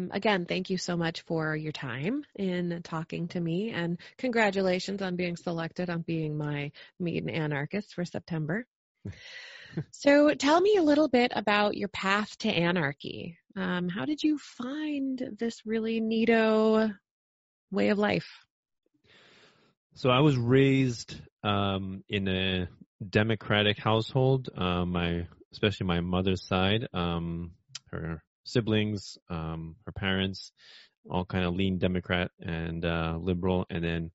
um, again, thank you so much for your time in talking to me, and congratulations on being selected on being my Meet an Anarchist for September. so, tell me a little bit about your path to anarchy. Um, how did you find this really neato way of life? So, I was raised um, in a democratic household. Uh, my, especially my mother's side, um, her siblings, um, her parents, all kind of lean Democrat and uh, liberal, and then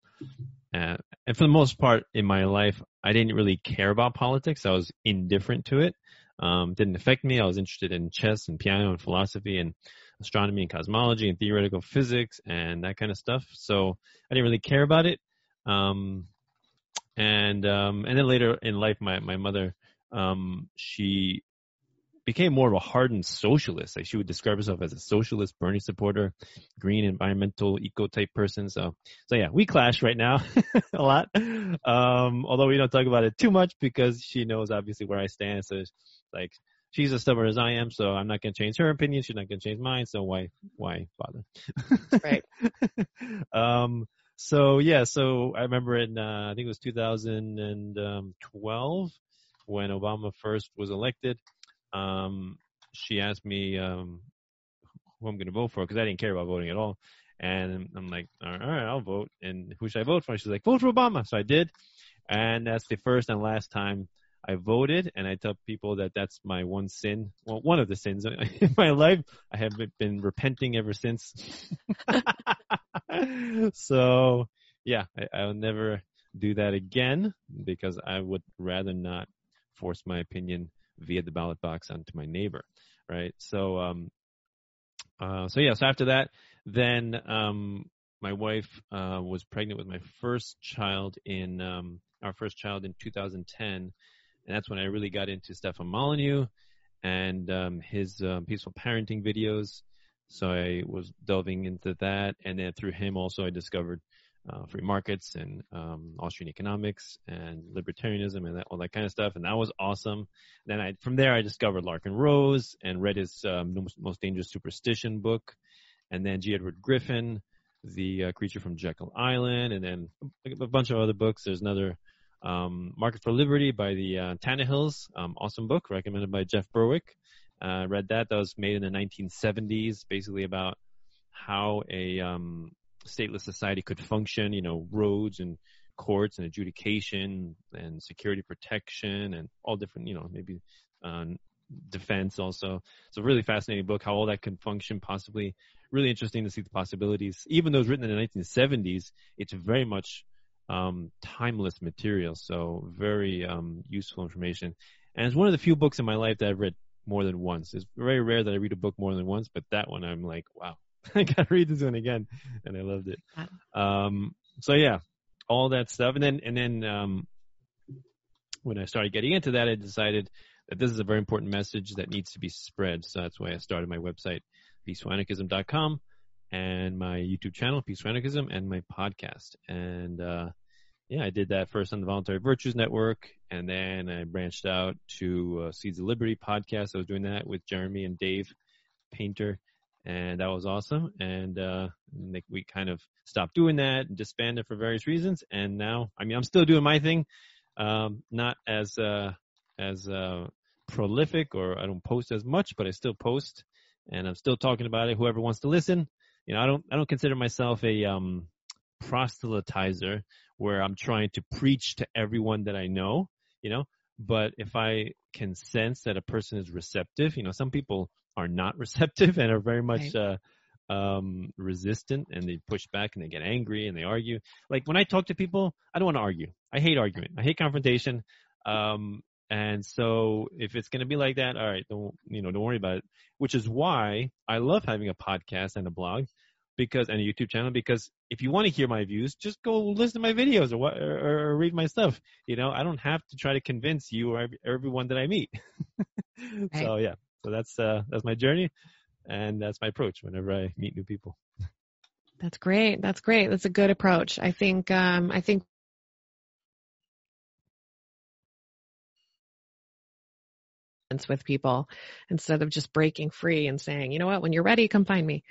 uh, and for the most part in my life, I didn't really care about politics. I was indifferent to it. Um, didn't affect me. I was interested in chess and piano and philosophy and astronomy and cosmology and theoretical physics and that kind of stuff. So I didn't really care about it. Um, and um, and then later in life, my my mother, um, she became more of a hardened socialist. Like she would describe herself as a socialist, Bernie supporter, green, environmental, eco type person. So, so yeah, we clash right now a lot. Um, although we don't talk about it too much because she knows obviously where I stand. So, like, she's as stubborn as I am, so I'm not going to change her opinion. She's not going to change mine. So why, why bother? right. um, so yeah, so I remember in, uh, I think it was 2012 when Obama first was elected um, she asked me um, who I'm going to vote for because I didn't care about voting at all. And I'm like, all right, I'll vote. And who should I vote for? She's like, vote for Obama. So I did. And that's the first and last time I voted. And I tell people that that's my one sin. Well, one of the sins in my life. I have been repenting ever since. so yeah, I, I'll never do that again because I would rather not force my opinion via the ballot box onto my neighbor, right? So, um, uh, so yeah, so after that, then um, my wife uh, was pregnant with my first child in um, our first child in 2010, and that's when I really got into Stefan Molyneux and um, his um, peaceful parenting videos. So I was delving into that, and then through him also I discovered uh, free markets and um, Austrian economics and libertarianism and that, all that kind of stuff. And that was awesome. Then I, from there, I discovered Larken Rose and read his um, most, Dangerous Superstition book. And then G. Edward Griffin, The uh, Creature from Jekyll Island, and then a bunch of other books. There's another um, Market for Liberty by the uh, Tannehills, um, awesome book recommended by Jeff Berwick. Uh, read that. That was made in the 1970s, basically about how a um, stateless society could function, you know, roads and courts and adjudication and security protection and all different, you know, maybe um, defense also. It's a really fascinating book, how all that can function possibly. Really interesting to see the possibilities. Even though it was written in the 1970s, it's very much um, timeless material, so very um, useful information. And it's one of the few books in my life that I've read more than once. It's very rare that I read a book more than once, but that one I'm like, wow, I gotta read this one again, and I loved it. Um, so yeah, all that stuff, and then and then um, when I started getting into that, I decided that this is a very important message that needs to be spread. So that's why I started my website, peacefulanarchism.com, and my YouTube channel, Peaceful Anarchism, and my podcast. And uh, yeah, I did that first on the Voluntary Virtues Network, and then I branched out to uh, Seeds of Liberty podcast. I was doing that with Jeremy and Dave Painter and that was awesome. And uh, we kind of stopped doing that and disbanded for various reasons. And now, I mean, I'm still doing my thing, um, not as uh, as uh, prolific or I don't post as much, but I still post, and I'm still talking about it. Whoever wants to listen, you know, I don't I don't consider myself a um, proselytizer where I'm trying to preach to everyone that I know, you know. But if I can sense that a person is receptive, you know, some people are not receptive and are very much right. uh, um, resistant and they push back and they get angry and they argue. Like when I talk to people, I don't want to argue. I hate argument. I hate confrontation. Um, and so if it's going to be like that, all right, don't, you know, don't worry about it, which is why I love having a podcast and a blog because, and a YouTube channel, because if you want to hear my views, just go listen to my videos or what, or, or read my stuff. You know, I don't have to try to convince you or everyone that I meet. right. So yeah, so that's uh, that's my journey, and that's my approach whenever I meet new people. That's great. That's great. That's a good approach. I think um, I think with people instead of just breaking free and saying, you know what, when you're ready, come find me.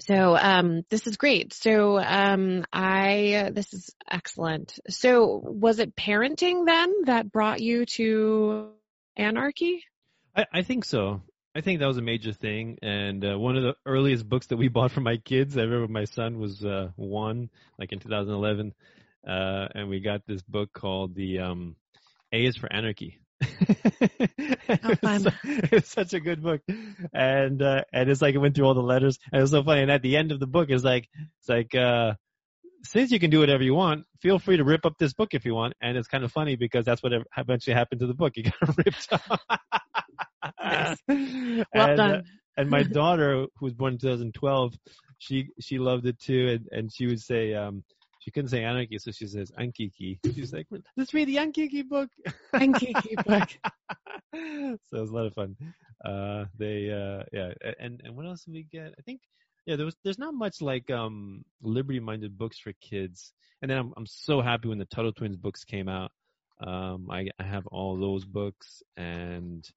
So um, this is great. So um, I this is excellent. So was it parenting then that brought you to anarchy? I, I think so. I think that was a major thing. And uh, one of the earliest books that we bought for my kids, I remember my son was uh, one, like in 2011, uh, and we got this book called the um, A is for Anarchy. Oh, fun. it was such a good book, and uh, and it's like it went through all the letters, and it was so funny. And at the end of the book, it's like it's like uh, since you can do whatever you want, feel free to rip up this book if you want. And it's kind of funny because that's what eventually happened to the book. It got ripped up. Well Well and, done. Uh, and my daughter, who was born in 2012, she she loved it too, and and she would say. um she couldn't say anarchy, so she says ankiki. She's like, let's read the ankiki book. Ankiki book. so it was a lot of fun. Uh, they, uh, yeah, and and what else did we get? I think, yeah, there was there's not much like um liberty-minded books for kids. And then I'm I'm so happy when the Tuttle Twins books came out. Um, I I have all those books, and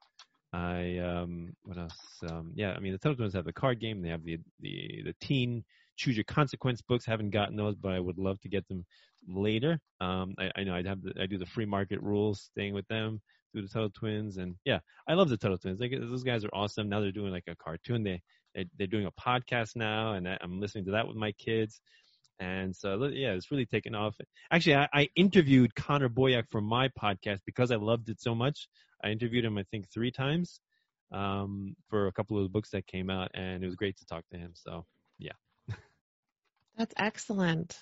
I um what else? Um, yeah, I mean the Tuttle Twins have the card game. They have the the the teen choose your consequence books. Haven't gotten those, but I would love to get them later. Um, I, I know I'd have the, I do the free market rules thing with them through the Tuttle Twins, and yeah, I love the Tuttle Twins. Like, those guys are awesome. Now they're doing like a cartoon. They, they they're doing a podcast now, and I'm listening to that with my kids. And so yeah, it's really taken off. Actually, I, I interviewed Connor Boyack for my podcast because I loved it so much. I interviewed him I think three times um, for a couple of the books that came out, and it was great to talk to him. So yeah. That's excellent.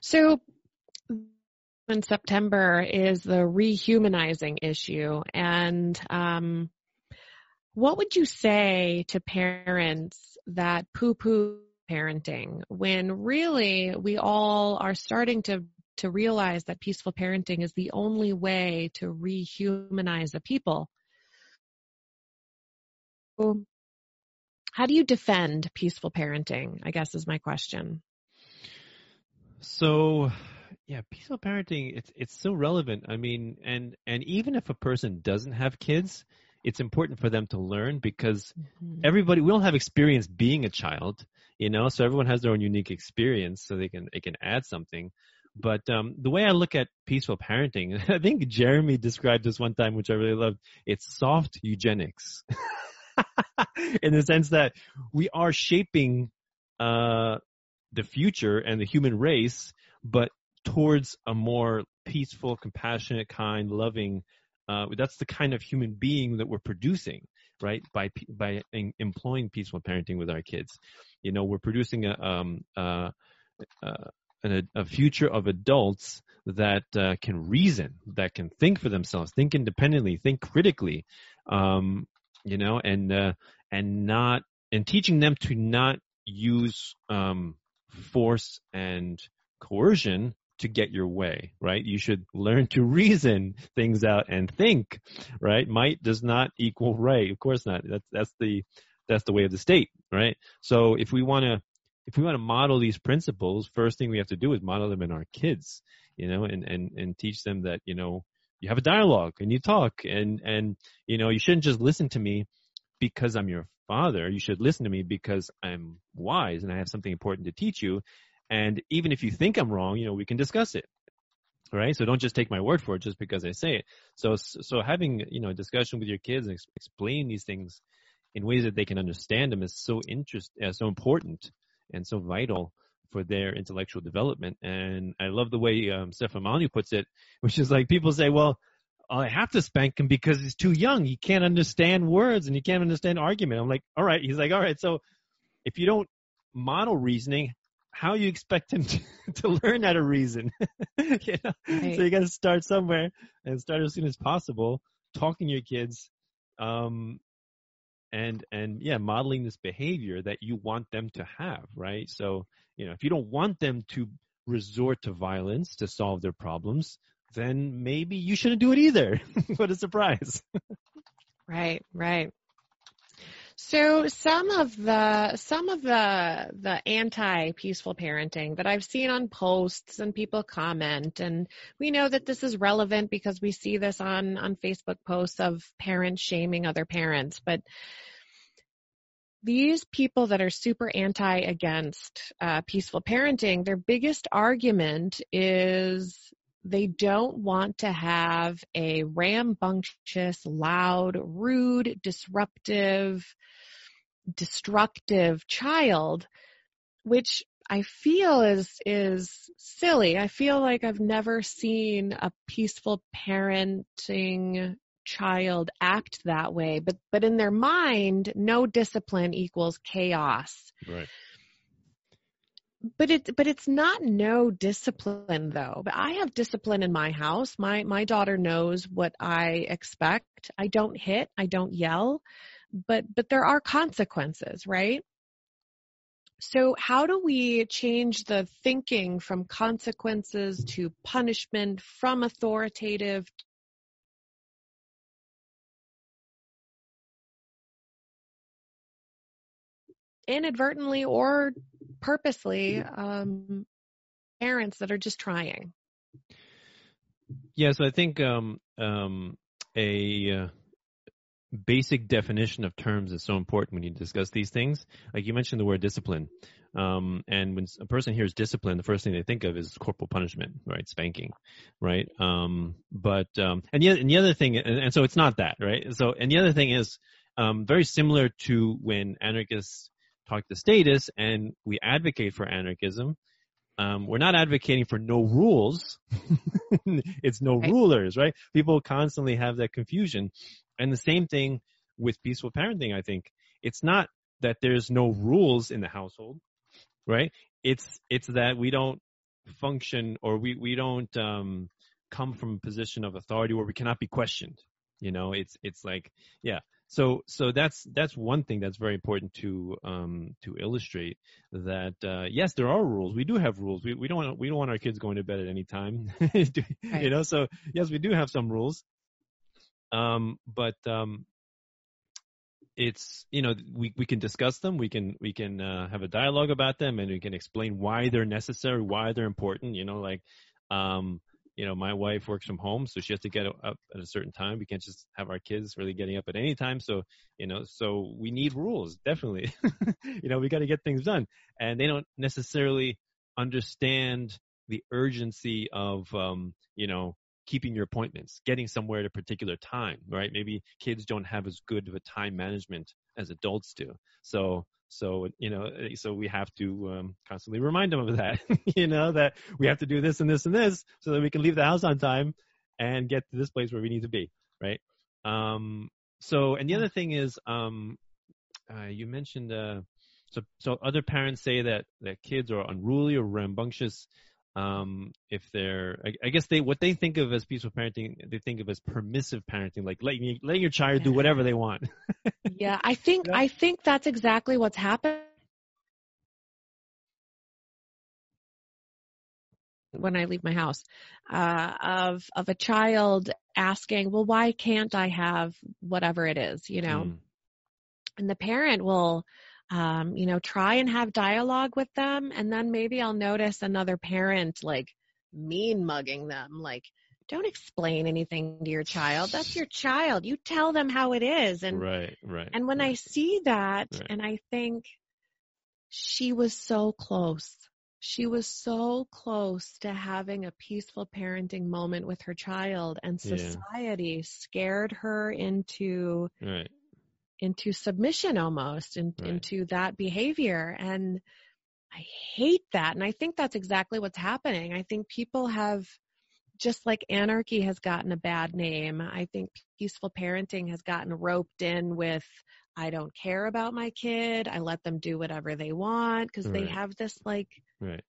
So in September is the rehumanizing issue. And um, what would you say to parents that poo poo parenting when really we all are starting to to realize that peaceful parenting is the only way to rehumanize a people? How do you defend peaceful parenting? I guess is my question. So, yeah, peaceful parenting it's it's so relevant. I mean, and and even if a person doesn't have kids, it's important for them to learn because Mhm. everybody we all have experience being a child, you know, so everyone has their own unique experience so they can they can add something. But um the way I look at peaceful parenting, I think Jeremy described this one time which I really loved. It's soft eugenics. In the sense that we are shaping uh the future and the human race, but towards a more peaceful, compassionate, kind, loving. Uh, that's the kind of human being that we're producing, right? By by em- employing peaceful parenting with our kids, you know, we're producing a um uh, a future of adults that uh, can reason, that can think for themselves, think independently, think critically, um, you know, and uh, and not and teaching them to not use um, force and coercion to get your way, right? You should learn to reason things out and think, right? Might does not equal right. Of course not. That's that's the that's the way of the state, right? So if we want to if we want to model these principles, first thing we have to do is model them in our kids, you know, and and and teach them that you know you have a dialogue and you talk and and you know you shouldn't just listen to me because I'm your father. You should listen to me because I'm wise and I have something important to teach you. And even if you think I'm wrong, you know, we can discuss it. Right. So don't just take my word for it just because I say it. So, so having, you know, a discussion with your kids and ex- explain these things in ways that they can understand them is so interest, uh, so important and so vital for their intellectual development. And I love the way, um, Stefan Molyneux puts it, which is like people say, well, I have to spank him because he's too young. He can't understand words and he can't understand argument. I'm like, all right. He's like, all right. So if you don't model reasoning, how you expect him to, to learn how to reason? you know? Right. So you got to start somewhere and start as soon as possible, talking to your kids, um, and and yeah, modeling this behavior that you want them to have, right? So you know, if you don't want them to resort to violence to solve their problems, then maybe you shouldn't do it either. what a surprise! Right, right. So some of the some of the the anti peaceful parenting that I've seen on posts and people comment and we know that this is relevant because we see this on on Facebook posts of parents shaming other parents but these people that are super anti against uh, peaceful parenting their biggest argument is they don't want to have a rambunctious, loud, rude, disruptive, destructive child, which I feel is is silly. I feel like I've never seen a peaceful parenting child act that way, but but in their mind, no discipline equals chaos. Right but it but it's not no discipline though. But i have discipline in my house. My my daughter knows what i expect. I don't hit. I don't yell. But but there are consequences right? So how do we change the thinking from consequences to punishment from authoritative inadvertently or purposely um, parents that are just trying. Yeah, so I think um, um, a uh, basic definition of terms is so important when you discuss these things. Like you mentioned the word discipline. Um, and when a person hears discipline, the first thing they think of is corporal punishment, right? Spanking, right? Um, but um, and the and the other thing, and, and, so it's not that, right? So and the other thing is um, very similar to when anarchists talk to statists and we advocate for anarchism, um, we're not advocating for no rules. it's no right. rulers, right? People constantly have that confusion. And the same thing with peaceful parenting, I think. It's not that there's no rules in the household, right? It's, it's that we don't function or we, we don't, um, come from a position of authority where we cannot be questioned. You know, it's, it's like, yeah, so, so that's that's one thing that's very important to um, to illustrate that uh, yes, there are rules. We do have rules. We we don't want we don't want our kids going to bed at any time. You know, so yes, we do have some rules. Um, but um, it's you know we we can discuss them. We can we can uh, have a dialogue about them, and we can explain why they're necessary, why they're important. You know, like um, you know, my wife works from home, so she has to get up at a certain time. We can't just have our kids really getting up at any time. So, you know, so we need rules, definitely. you know, we got to get things done. And they don't necessarily understand the urgency of, um, you know, keeping your appointments, getting somewhere at a particular time, right? Maybe kids don't have as good of a time management as adults do. So, so, you know, eh, so we have to um, constantly remind them of that, you know, that we have to do this and this and this so that we can leave the house on time and get to this place where we need to be, right? Um, so, and the other thing is, um, uh, you mentioned, uh, so, so other parents say that, that kids are unruly or rambunctious um, if they're, I, I, guess they, what they think of as peaceful parenting, they think of as permissive parenting, like letting, letting your child yeah. do whatever they want. yeah, I think, yeah. I think that's exactly what's happened. when I leave my house, uh, of of a child asking, "Well, why can't I have whatever it is?" You know, mm. and the parent will um, you know, try and have dialogue with them. And then maybe I'll notice another parent like mean mugging them, like, don't explain anything to your child. That's your child. You tell them how it is. And, right, right. And when right. I see that right. and I think she was so close, she was so close to having a peaceful parenting moment with her child and society yeah. scared her into right into submission almost in, right. into that behavior. And i hate that. And i think that's exactly what's happening. I think people have just like anarchy has gotten a bad name i think peaceful parenting has gotten roped in with i don't care about my kid. I let them do whatever they want. Because right. they have this like right.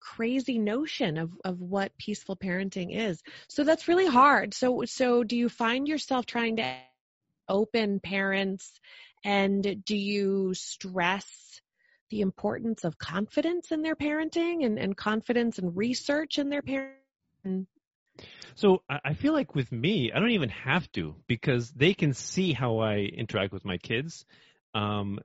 crazy notion of of what peaceful parenting is. So that's really hard. So so do you find yourself trying to open parents? And do you stress the importance of confidence in their parenting and, and confidence and research in their parenting? So I feel like with me, I don't even have to because they can see how I interact with my kids. um,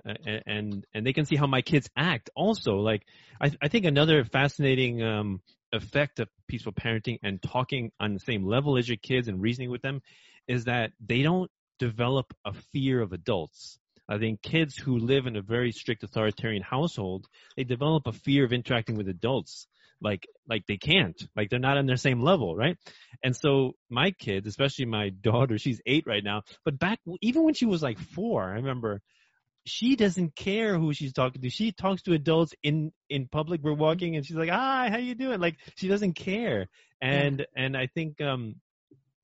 and and they can see how my kids act. Also, like I, I think another fascinating um, effect of peaceful parenting and talking on the same level as your kids and reasoning with them is that they don't develop a fear of adults. I think kids who live in a very strict authoritarian household, they develop a fear of interacting with adults. Like, like they can't, like they're not on their same level, right? And so my kids, especially my daughter, she's eight right now, but back, even when she was like four, I remember she doesn't care who she's talking to. She talks to adults in in public. We're walking and she's like, "Hi, how you doing?" Like she doesn't care. And yeah. and I think um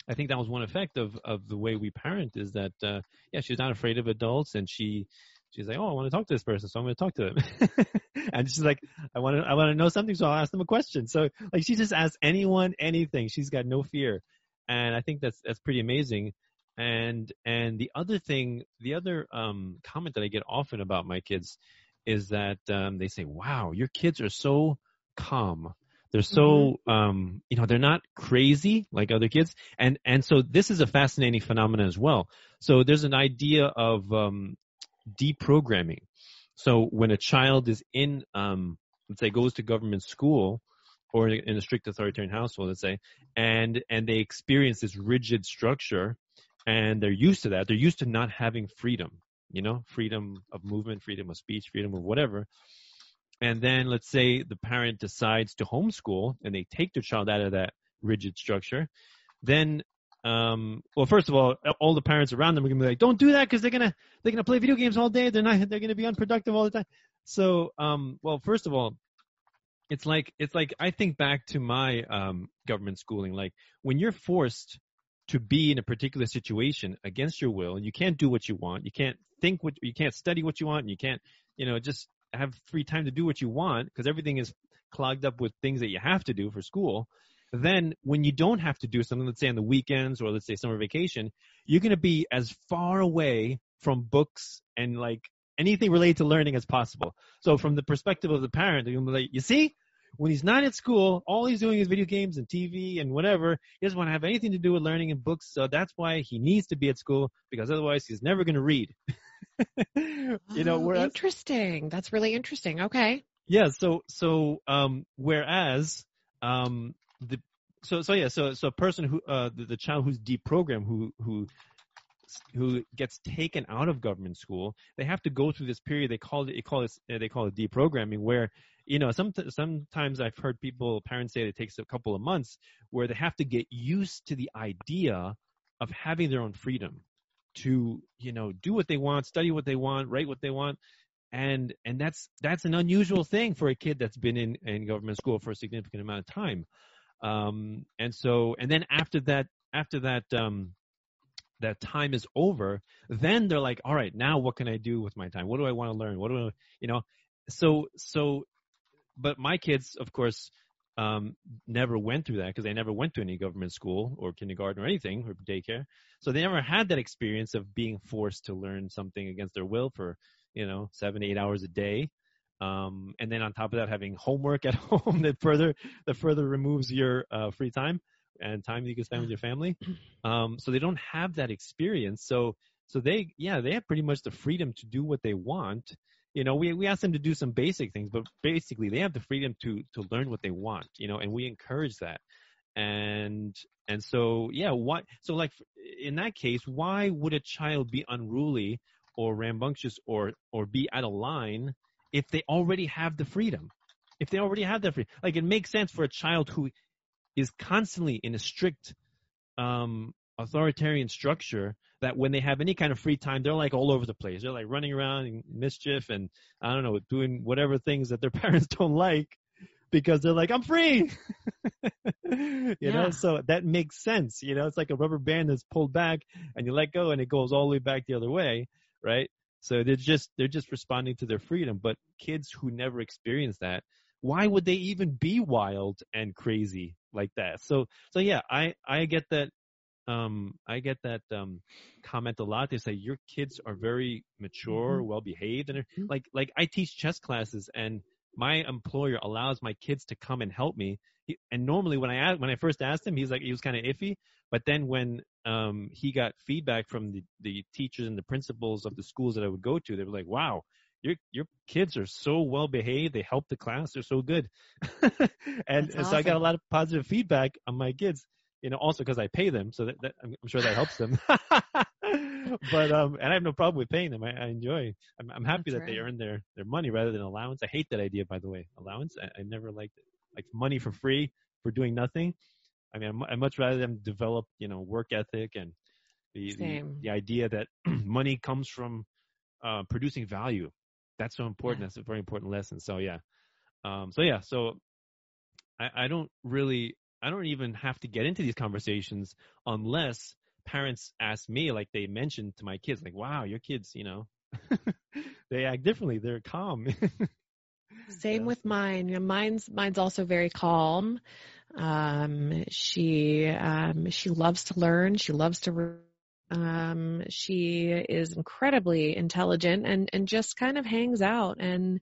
I think that was one effect of of the way we parent is that uh yeah, she's not afraid of adults and she she's like, "Oh, I want to talk to this person, so I'm going to talk to them." and she's like, "I want to I want to know something, so I'll ask them a question." So like she just asks anyone anything. She's got no fear. And I think that's that's pretty amazing. And and the other thing, the other um, comment that I get often about my kids is that um, they say, "Wow, your kids are so calm. They're so mm-hmm. um, you know they're not crazy like other kids." And and so this is a fascinating phenomenon as well. So there's an idea of um, deprogramming. So when a child is in, um, let's say, goes to government school, or in a strict authoritarian household, let's say, and and they experience this rigid structure and they're used to that. They're used to not having freedom, you know, freedom of movement, freedom of speech, freedom of whatever. And then let's say the parent decides to homeschool and they take their child out of that rigid structure. Then, um, well, first of all, all the parents around them are gonna be like, "Don't do that because they're gonna they're gonna play video games all day. They're not they're gonna be unproductive all the time." So, um, well, first of all, it's like it's like I think back to my um, government schooling. Like when you're forced to be in a particular situation against your will and you can't do what you want you can't think what you can't study what you want and you can't you know just have free time to do what you want because everything is clogged up with things that you have to do for school then when you don't have to do something let's say on the weekends or let's say summer vacation you're going to be as far away from books and like anything related to learning as possible so from the perspective of the parent you're like you see when he's not at school, all he's doing is video games and TV and whatever. He doesn't want to have anything to do with learning and books. So that's why he needs to be at school because otherwise he's never going to read. you know, oh, whereas, interesting. That's really interesting. Okay. Yeah. So, so, um, whereas, um, the, so, so yeah, so, so a person who, uh, the, the child who's deprogrammed, who, who, who gets taken out of government school, they have to go through this period. They call it, they call it, they call it deprogramming, where you know, some, sometimes I've heard people, parents say it takes a couple of months where they have to get used to the idea of having their own freedom to, you know, do what they want, study what they want, write what they want. And, and that's, that's an unusual thing for a kid that's been in, in government school for a significant amount of time. Um, and so, and then after that, after that, um, that time is over, then they're like, all right, now what can I do with my time? What do I want to learn? What do I, you know, so, so but my kids, of course, um, never went through that because they never went to any government school or kindergarten or anything or daycare. So they never had that experience of being forced to learn something against their will for, you know, seven, eight hours a day. Um, and then on top of that, having homework at home that further, that further removes your, uh, free time and time you can spend with your family. Um, so they don't have that experience. So, so they, yeah, they have pretty much the freedom to do what they want you know, we we ask them to do some basic things, but basically they have the freedom to to learn what they want, you know, and we encourage that. And and so yeah, what so like in that case, why would a child be unruly or rambunctious or or be out of line if they already have the freedom? If they already have that freedom, like it makes sense for a child who is constantly in a strict um, authoritarian structure that when they have any kind of free time, they're like all over the place. They're like running around in mischief and I don't know, doing whatever things that their parents don't like because they're like, I'm free. you yeah. know, so that makes sense. You know, it's like a rubber band that's pulled back and you let go and it goes all the way back the other way, right? So they're just they're just responding to their freedom. But kids who never experience that, why would they even be wild and crazy like that? So so yeah, I I get that um, I get that um, comment a lot. They say your kids are very mature, mm-hmm. well behaved, and mm-hmm. like like I teach chess classes, and my employer allows my kids to come and help me he, and normally when I asked, when I first asked him, he's like he was kind of iffy. But then when um, he got feedback from the, the teachers and the principals of the schools that I would go to, they were like, "Wow, your your kids are so well behaved. They help the class. They're so good." and, and so I got a lot of positive feedback on my kids. You know, also because I pay them, so that, that I'm, I'm sure that helps them. but um, and I have no problem with paying them. I, I enjoy. I'm, I'm happy That's that right. they earn their their money rather than allowance. I hate that idea, by the way. Allowance. I, I never liked it. Like money for free for doing nothing. I mean, I much rather them develop, you know, work ethic and the the, the, idea that money comes from uh, producing value. That's so important. Yeah. That's a very important lesson. So yeah, um, so yeah, so I, I don't really, I don't even have to get into these conversations unless parents ask me, like they mentioned to my kids, like, "Wow, your kids, you know, they act differently. They're calm." Same yeah. with mine. Mine's mine's also very calm. Um, she um, she loves to learn. She loves to. Um, she is incredibly intelligent and and just kind of hangs out and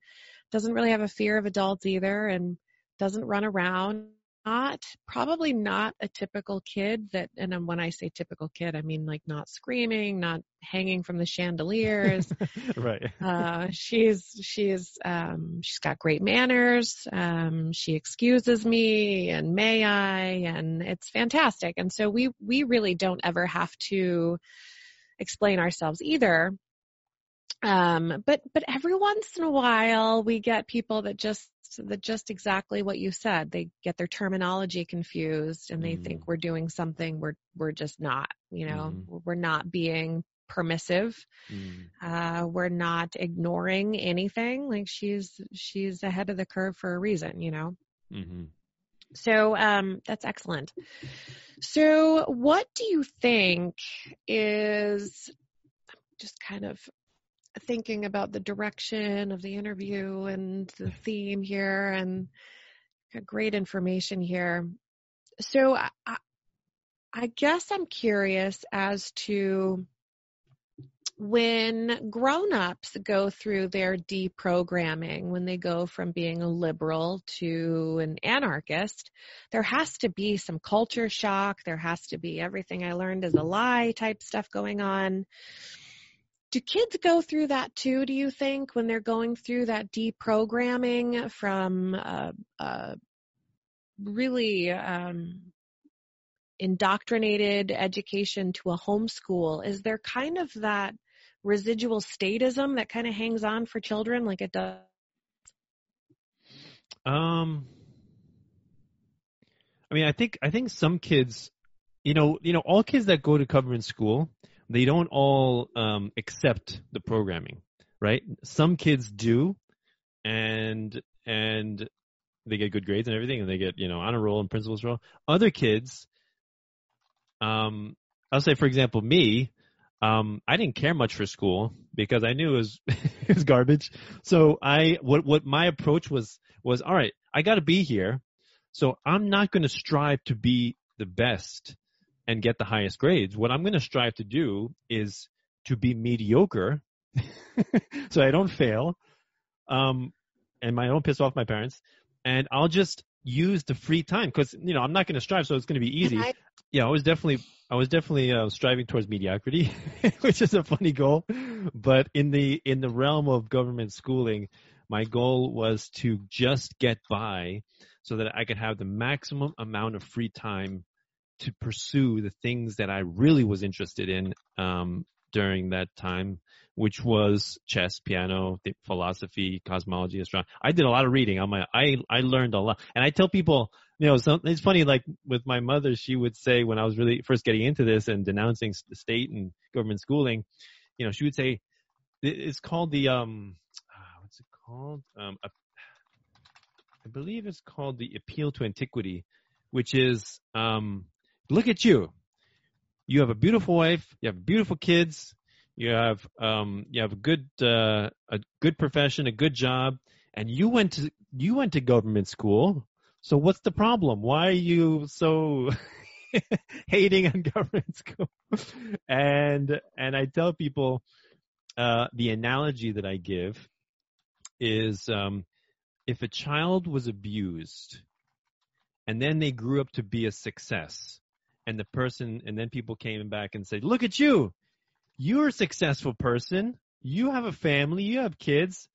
doesn't really have a fear of adults either and doesn't run around not probably not a typical kid that and when I say typical kid I mean like not screaming, not hanging from the chandeliers. right. Uh she's she's um she's got great manners. Um she excuses me and may I and it's fantastic. And so we we really don't ever have to explain ourselves either. Um but but every once in a while we get people that just that just exactly what you said. They get their terminology confused and they mm. think we're doing something we're we're just not. You know, mm. we're not being permissive. Mm. Uh, we're not ignoring anything. Like she's she's ahead of the curve for a reason. You know. Mm-hmm. So um, that's excellent. So, what do you think is just kind of thinking about the direction of the interview and the theme here and great information here. So I, I guess I'm curious as to when grown-ups go through their deprogramming, when they go from being a liberal to an anarchist, there has to be some culture shock. There has to be everything I learned is a lie type stuff going on do kids go through that too do you think when they're going through that deprogramming from a, a really um, indoctrinated education to a homeschool is there kind of that residual statism that kind of hangs on for children like it does? Um i mean i think i think some kids you know you know all kids that go to government school they don't all um, accept the programming, right? Some kids do, and and they get good grades and everything, and they get you know honor roll and principal's roll. Other kids, um, I'll say for example, me, um, I didn't care much for school because I knew it was it was garbage. So I what what my approach was was all right. I got to be here, so I'm not going to strive to be the best and get the highest grades. What I'm going to strive to do is to be mediocre so I don't fail. Um, and I don't piss off my parents. And I'll just use the free time because, you know, I'm not going to strive, so it's going to be easy. I, yeah, I was definitely, I was definitely uh, striving towards mediocrity, which is a funny goal. But in the, in the realm of government schooling, my goal was to just get by so that I could have the maximum amount of free time to pursue the things that I really was interested in um, during that time, which was chess, piano, philosophy, cosmology, astronomy. I did a lot of reading on my. I I learned a lot, and I tell people, you know, some, it's funny. Like with my mother, she would say when I was really first getting into this and denouncing the state and government schooling, you know, she would say it's called the um, ah, what's it called? Um, I believe it's called the appeal to antiquity, which is um look at you. You have a beautiful wife. You have beautiful kids. You have um, you have a good uh, a good profession, a good job, and you went to you went to government school. So what's the problem? Why are you so hating on government school? and and I tell people uh, the analogy that I give is um, if a child was abused and then they grew up to be a success. And the person, and then people came back and said, look at you. You're a successful person. You have a family. You have kids.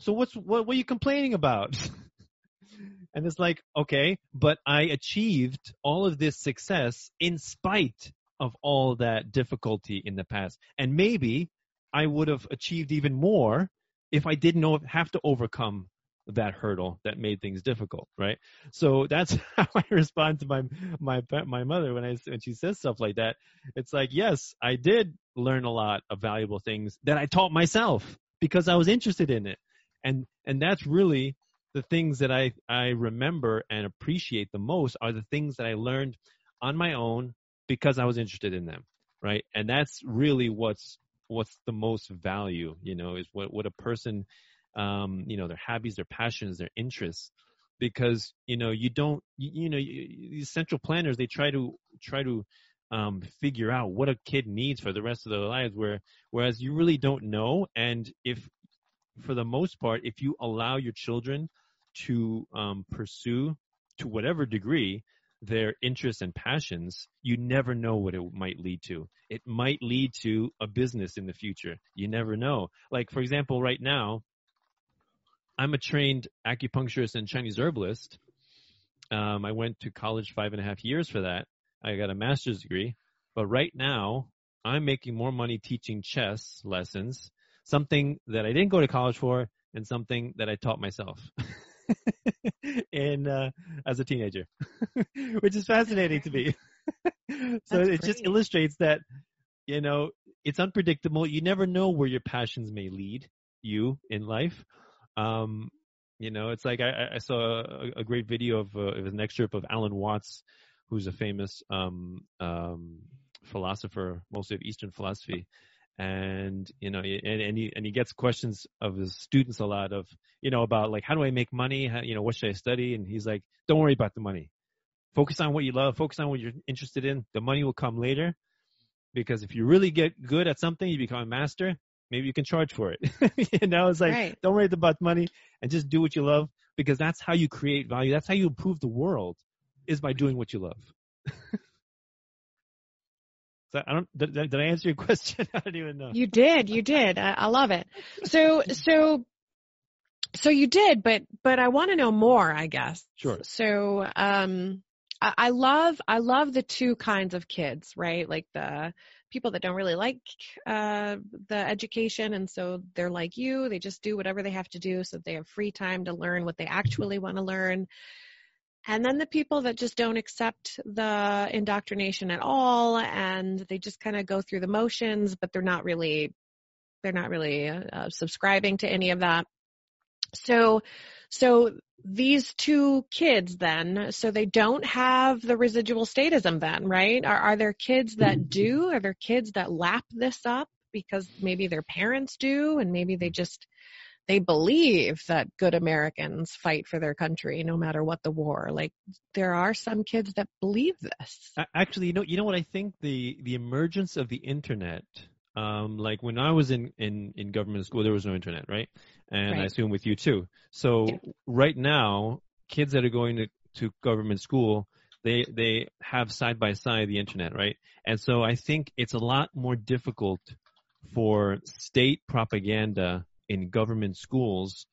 So what's, what, what are you complaining about? and it's like, okay, but I achieved all of this success in spite of all that difficulty in the past. And maybe I would have achieved even more if I didn't have to overcome that hurdle that made things difficult, right? So that's how I respond to my my my mother when I when she says stuff like that. It's like, yes, I did learn a lot of valuable things that I taught myself because I was interested in it, and and that's really the things that I I remember and appreciate the most are the things that I learned on my own because I was interested in them, right? And that's really what's what's the most value, you know, is what what a person, um, you know, their hobbies, their passions, their interests, because you know you don't, you, you know, you, these central planners they try to try to um, figure out what a kid needs for the rest of their lives, where whereas you really don't know, and if for the most part, if you allow your children to um, pursue to whatever degree their interests and passions, you never know what it might lead to. It might lead to a business in the future. You never know. Like, for example, right now, I'm a trained acupuncturist and Chinese herbalist. Um, I went to college five and a half years for that. I got a master's degree. But right now, I'm making more money teaching chess lessons, something that I didn't go to college for and something that I taught myself. in uh, as a teenager, which is fascinating to me. so That's it great. just illustrates that you know it's unpredictable. You never know where your passions may lead you in life. Um, you know, it's like I, I saw a, a, great video of uh, it was an excerpt of Alan Watts, who's a famous um, um, philosopher, mostly of Eastern philosophy, and you know and, and he and he gets questions of his students a lot of you know about like how do i make money? How, you know what should i study? And he's like don't worry about the money. Focus on what you love. Focus on what you're interested in. The money will come later. Because if you really get good at something you become a master maybe you can charge for it you know it's like right. don't worry about money and just do what you love because that's how you create value that's how you improve the world is by doing what you love so I don't. Did, did, I answer your question? I don't even know. You did. You did. I, I love it. So so so you did, but but I want to know more. I guess. Sure. So um, I, I love I love the two kinds of kids, right? Like the people that don't really like uh, the education, and so they're like you. They just do whatever they have to do, so they have free time to learn what they actually want to learn. And then the people that just don't accept the indoctrination at all and they just kind of go through the motions, but they're not really, they're not really uh, subscribing to any of that. So, so these two kids then, so they don't have the residual statism then, right? Are, are there kids that mm-hmm. do? Are there kids that lap this up because maybe their parents do and maybe they just they believe that good Americans fight for their country no matter what the war. Like there are some kids that believe this. Actually, you know, you know what I think the the emergence of the internet. Um, like when I was in, in, in government school, there was no internet, right? And right. I assume with you too. So yeah. right now, kids that are going to, to government school, they they have side by side the internet, right? And so I think it's a lot more difficult for state propaganda in government schools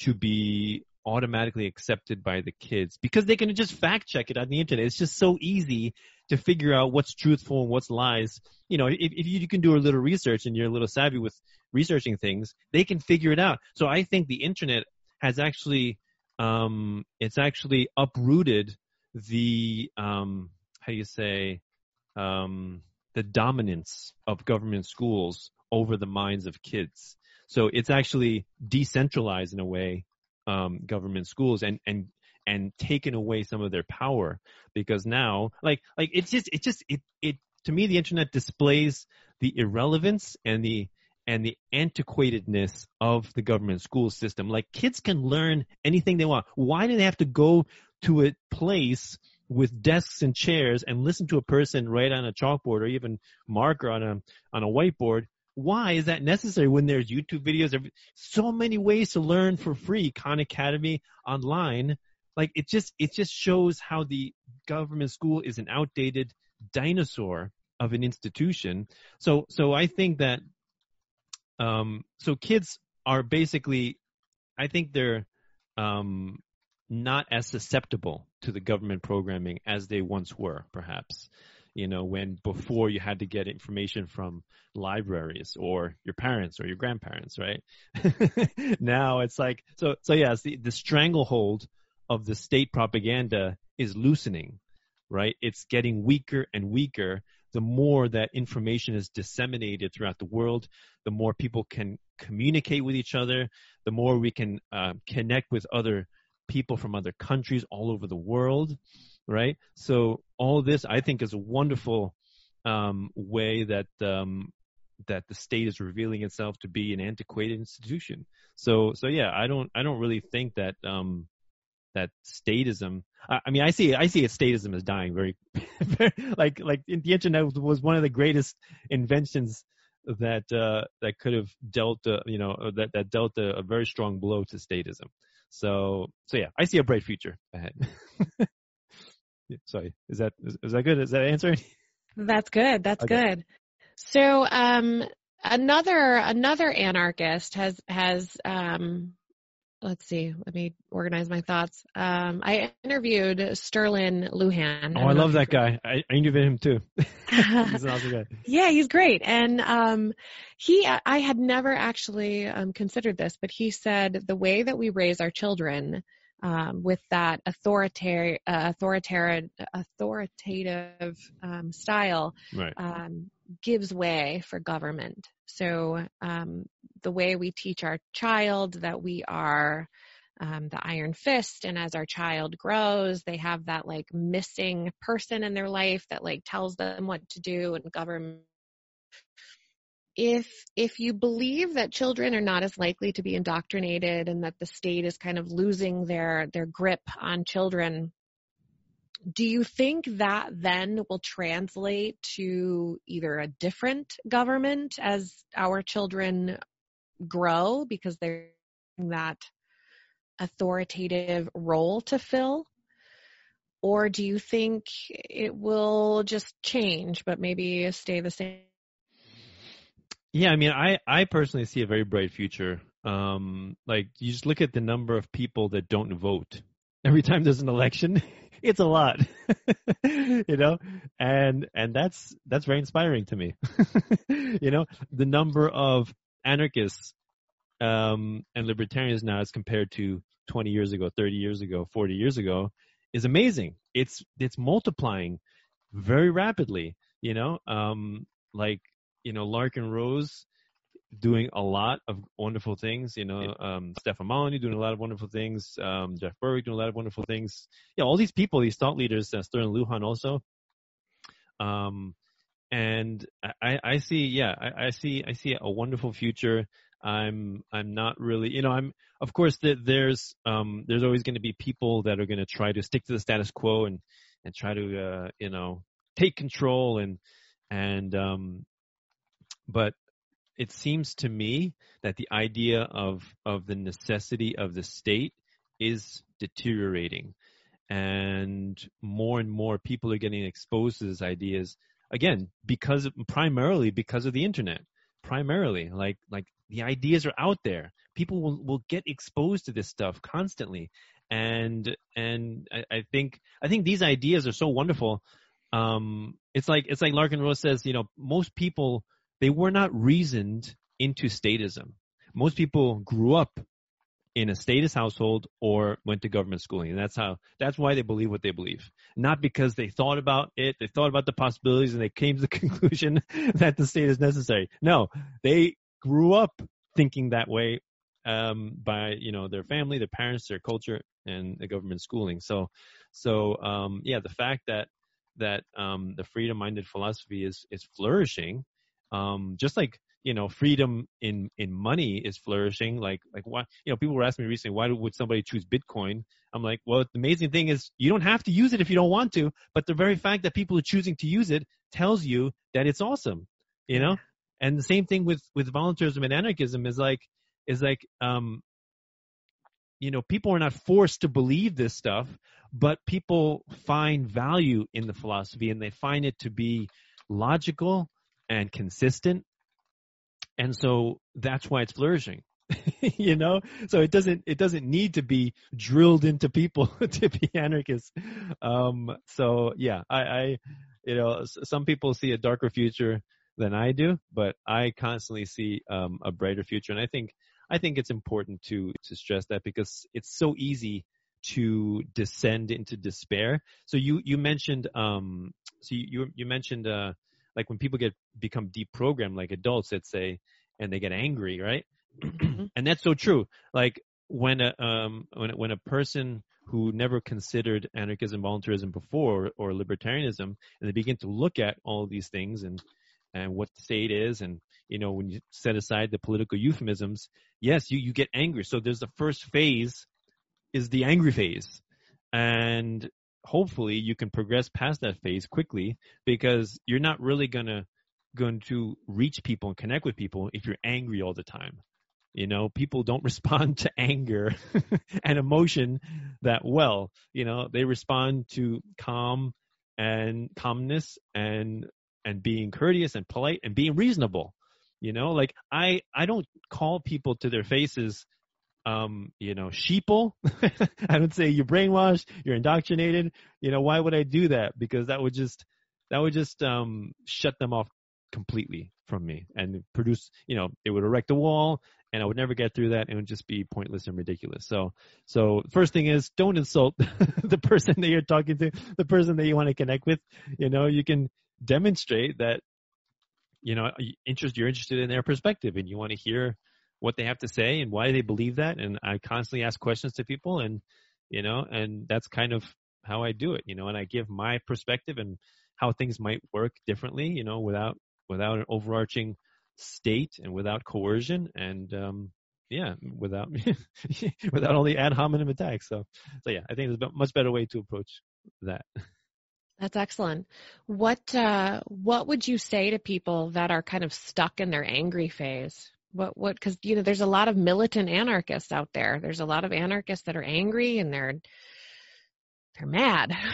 to be automatically accepted by the kids because they can just fact check it on the internet. It's just so easy to figure out what's truthful and what's lies. You know, if, if you can do a little research and you're a little savvy with researching things, they can figure it out. So I think the internet has actually, um, it's actually uprooted the, um, how do you say, um, the dominance of government schools over the minds of kids. So it's actually decentralized in a way, um, government schools and, and, and taken away some of their power because now, like, like it's just, it just, it, it, to me, the internet displays the irrelevance and the, and the antiquatedness of the government school system. Like kids can learn anything they want. Why do they have to go to a place with desks and chairs and listen to a person write on a chalkboard or even marker on a on a whiteboard why is that necessary when there's YouTube videos? So many ways to learn for free. Khan Academy online. Like it just it just shows how the government school is an outdated dinosaur of an institution. So so I think that um so kids are basically I think they're um not as susceptible to the government programming as they once were, perhaps. You know, when before you had to get information from libraries or your parents or your grandparents, right? now it's like so so yes, the, the stranglehold of the state propaganda is loosening, right? It's getting weaker and weaker the more that information is disseminated throughout the world, the more people can communicate with each other, the more we can uh, connect with other people from other countries all over the world, right? So all this, I think, is a wonderful um, way that um, that the state is revealing itself to be an antiquated institution. So, so yeah, I don't, I don't really think that um, that statism. I, I mean, I see, I see statism as dying very, very like, like the internet was one of the greatest inventions that uh, that could have dealt, uh, you know, that that dealt a, a very strong blow to statism. So, so yeah, I see a bright future ahead. Sorry, is that is, is, that good? Is that answering? That's good. That's okay. good. So, um, another another anarchist has has um, let's see, let me organize my thoughts. Um, I interviewed Sterlin Lujan. Oh, I, I love that guy. I, I, interviewed him too. he's an awesome guy. Yeah, he's great. And um, he, I had never actually um, considered this, but he said the way that we raise our children um, with that authoritarian, uh, authoritarian, authoritative um, style right. Gives way for government. So um, the way we teach our child that we are um, the iron fist, and as our child grows, they have that like missing person in their life that like tells them what to do and government if if you believe that children are not as likely to be indoctrinated and that the state is kind of losing their their grip on children do you think that then will translate to either a different government as our children grow because they're that authoritative role to fill? Or do you think it will just change but maybe stay the same? Yeah, I mean, I I personally see a very bright future. Um, like you just look at the number of people that don't vote every time there's an election. it's a lot, you know, and and that's that's very inspiring to me. you know, the number of anarchists um, and libertarians now as compared to 20 years ago, 30 years ago, 40 years ago is amazing. It's it's multiplying very rapidly. You know, um, like you know, Larken Rose doing a lot of wonderful things. You know, um, Stefan Molyneux doing a lot of wonderful things. Um, Jeff Berwick doing a lot of wonderful things. Yeah, all these people, these thought leaders, uh, Sterlin Lujan also. Um, and I, I see, yeah, I, I see, I see a wonderful future. I'm, I'm not really, you know, I'm, of course, the, there's, um, there's always going to be people that are going to try to stick to the status quo and, and try to, uh, you know, take control and, and, um, but it seems to me that the idea of of the necessity of the state is deteriorating. And more and more people are getting exposed to these ideas again because primarily because of the internet. Primarily like like the ideas are out there. People will, will get exposed to this stuff constantly. And and I, I think i think these ideas are so wonderful. Um it's like it's like larken rose says you know most people they were not reasoned into statism. Most people grew up in a statist household or went to government schooling. And that's how, that's why they believe what they believe. Not because they thought about it, they thought about the possibilities and they came to the conclusion that the state is necessary. No, they grew up thinking that way, um, by, you know, their family, their parents, their culture, and the government schooling. So, so, um, yeah, the fact that, that, um, the freedom-minded philosophy is, is flourishing um, just like you know freedom in in money is flourishing like like why you know people were asking me recently why would somebody choose bitcoin? I'm like well the amazing thing is you don't have to use it if you don't want to but the very fact that people are choosing to use it tells you that it's awesome you know? And the same thing with with voluntarism and anarchism is like is like um you know, people are not forced to believe this stuff, but people find value in the philosophy and they find it to be logical and consistent. And so that's why it's flourishing. you know so it doesn't it doesn't need to be drilled into people to be anarchists um so yeah i i you know some people see a darker future than i do but i constantly see um a brighter future and i think i think it's important to to stress that because it's so easy to descend into despair so you you mentioned um so you you mentioned uh like when people get become deprogrammed like adults let's say and they get angry right Mm-hmm. and that's so true. Like when a um when when a person who never considered anarchism, voluntarism before or libertarianism, and they begin to look at all these things and and what the state is, and you know when you set aside the political euphemisms, yes, you you get angry. So there's the first phase is the angry phase, and hopefully you can progress past that phase quickly because you're not really gonna going to reach people and connect with people if you're angry all the time. You know, people don't respond to anger and emotion that well. You know, they respond to calm and calmness and and being courteous and polite and being reasonable. You know, like I I don't call people to their faces um, you know, sheeple. I don't say you're brainwashed, you're indoctrinated. You know, why would I do that? Because that would just that would just um shut them off completely from me and produce, you know, it would erect a wall and I would never get through that. It would just be pointless and ridiculous. So, so first thing is don't insult the person that you're talking to, the person that you want to connect with. You know, you can demonstrate that, you know, interest, you're interested in their perspective and you want to hear what they have to say and why they believe that. And I constantly ask questions to people and, you know, and that's kind of how I do it, you know, and I give my perspective and how things might work differently, you know, without, without an overarching state and without coercion and um, yeah, without without all the ad hominem attacks. So, so yeah, I think there's a much better way to approach that. That's excellent. What uh, what would you say to people that are kind of stuck in their angry phase? What what because you know there's a lot of militant anarchists out there. There's a lot of anarchists that are angry and they're they're mad.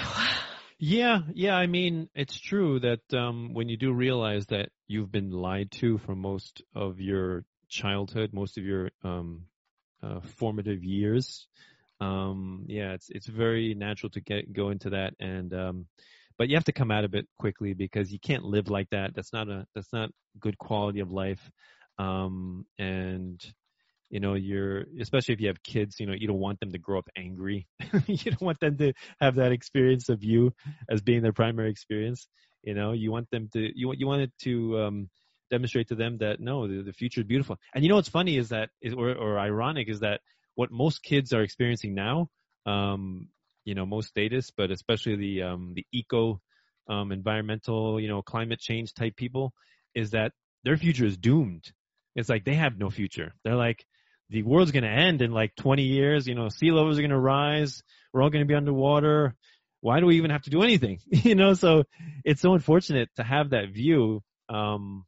Yeah, yeah. I mean, it's true that um, when you do realize that you've been lied to for most of your childhood, most of your um, uh, formative years, um, yeah, it's it's very natural to get go into that, and um, but you have to come out of it quickly because you can't live like that. That's not a that's not good quality of life, um, and you know you're especially if you have kids you know you don't want them to grow up angry. You don't want them to have that experience of you as being their primary experience. You know you want them to you want you want it to um demonstrate to them that no the, the future is beautiful. And you know what's funny is that or, or ironic is that what most kids are experiencing now um you know most statists but especially the um the eco um environmental you know climate change type people is that their future is doomed it's like they have no future. They're like, the world's going to end in like 20 years. You know, sea levels are going to rise. We're all going to be underwater. Why do we even have to do anything? you know, so it's so unfortunate to have that view um,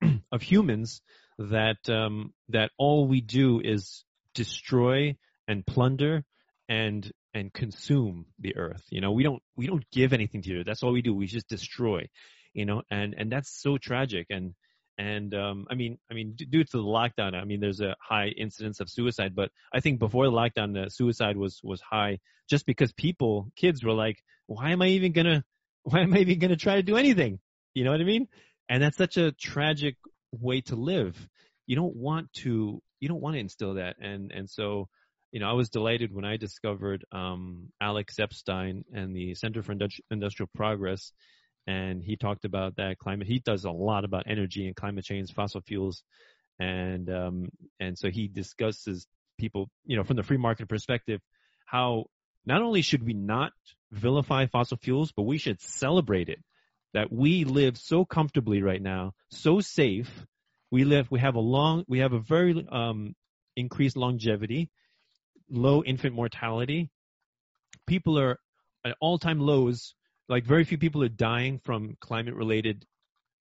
of humans that um, that all we do is destroy and plunder and and consume the earth. You know, we don't we don't give anything to it. That's all we do. We just destroy. You know, and and that's so tragic. And and um, I mean, I mean, due to the lockdown, I mean, there's a high incidence of suicide. But I think before the lockdown, the suicide was was high just because people, kids, were like, "Why am I even gonna? Why am I even gonna try to do anything?" You know what I mean? And that's such a tragic way to live. You don't want to. You don't want to instill that. And and so, you know, I was delighted when I discovered um, Alex Epstein and the Center for Industrial Progress and he talked about that climate. He does a lot about energy and climate change, fossil fuels, and um, and so he discusses people, you know, from the free market perspective, how not only should we not vilify fossil fuels, but we should celebrate it. That we live so comfortably right now, so safe. We live, we have a long, we have a very um, increased longevity, low infant mortality. People are at all-time lows like very few people are dying from climate related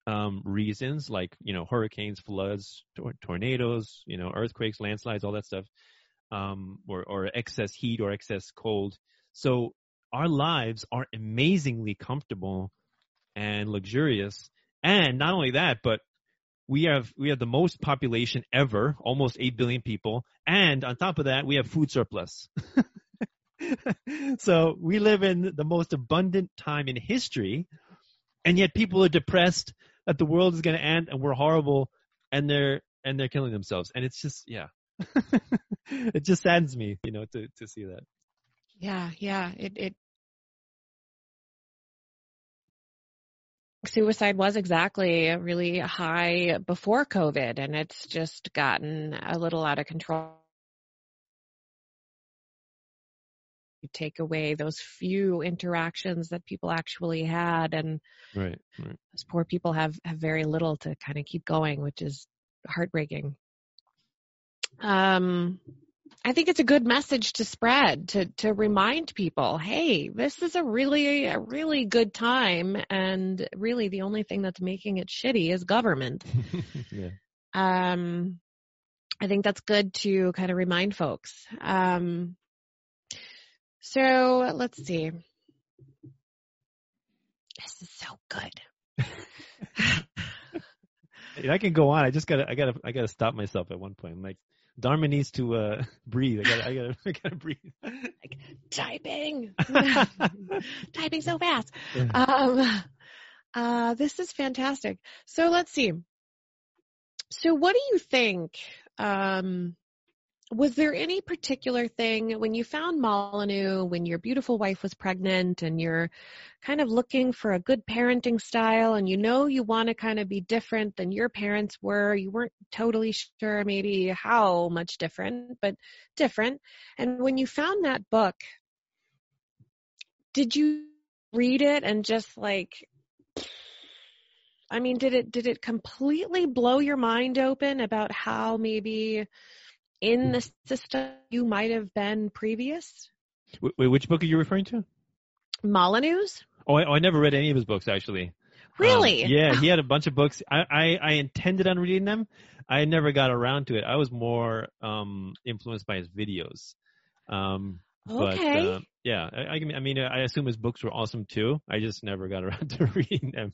um, reasons like you know hurricanes floods tor- tornadoes you know earthquakes landslides all that stuff um, or, or excess heat or excess cold. So our lives are amazingly comfortable and luxurious. And not only that, but we have we have the most population ever, almost eight billion people, and on top of that, we have food surplus. so we live in the most abundant time in history, and yet people are depressed that the world is going to end and we're horrible, and they're and they're killing themselves, and it's just yeah, it just saddens me, you know, to to see that. Yeah, yeah, it it suicide was exactly really high before COVID, and it's just gotten a little out of control. You take away those few interactions that people actually had, and right, right. those poor people have have very little to kind of keep going, which is heartbreaking. Um, I think it's a good message to spread to to remind people, hey, this is a really a really good time and really the only thing that's making it shitty is government. yeah. Um I think that's good to kind of remind folks. Um so let's see. This is so good. I can go on. I just gotta, I gotta, I gotta stop myself at one point. I'm like, Dharma needs to uh, breathe. I gotta, I gotta, I gotta breathe. like typing, typing so fast. Um, uh, this is fantastic. So let's see. So what do you think? Um, was there any particular thing when you found Molyneux, when your beautiful wife was pregnant and you're kind of looking for a good parenting style and you know you want to kind of be different than your parents were, you weren't totally sure maybe how much different, but different. And when you found that book, did you read it and just like I mean, did it did it completely blow your mind open about how maybe in the system you might have been previous? Wait, which book are you referring to? Molyneux. Oh, I, oh, I never read any of his books actually. Really? Um, yeah, he had a bunch of books. I, I, I intended on reading them. I never got around to it. I was more um, influenced by his videos. Um, okay. But, uh, yeah, I, I mean, I assume his books were awesome too. I just never got around to reading them.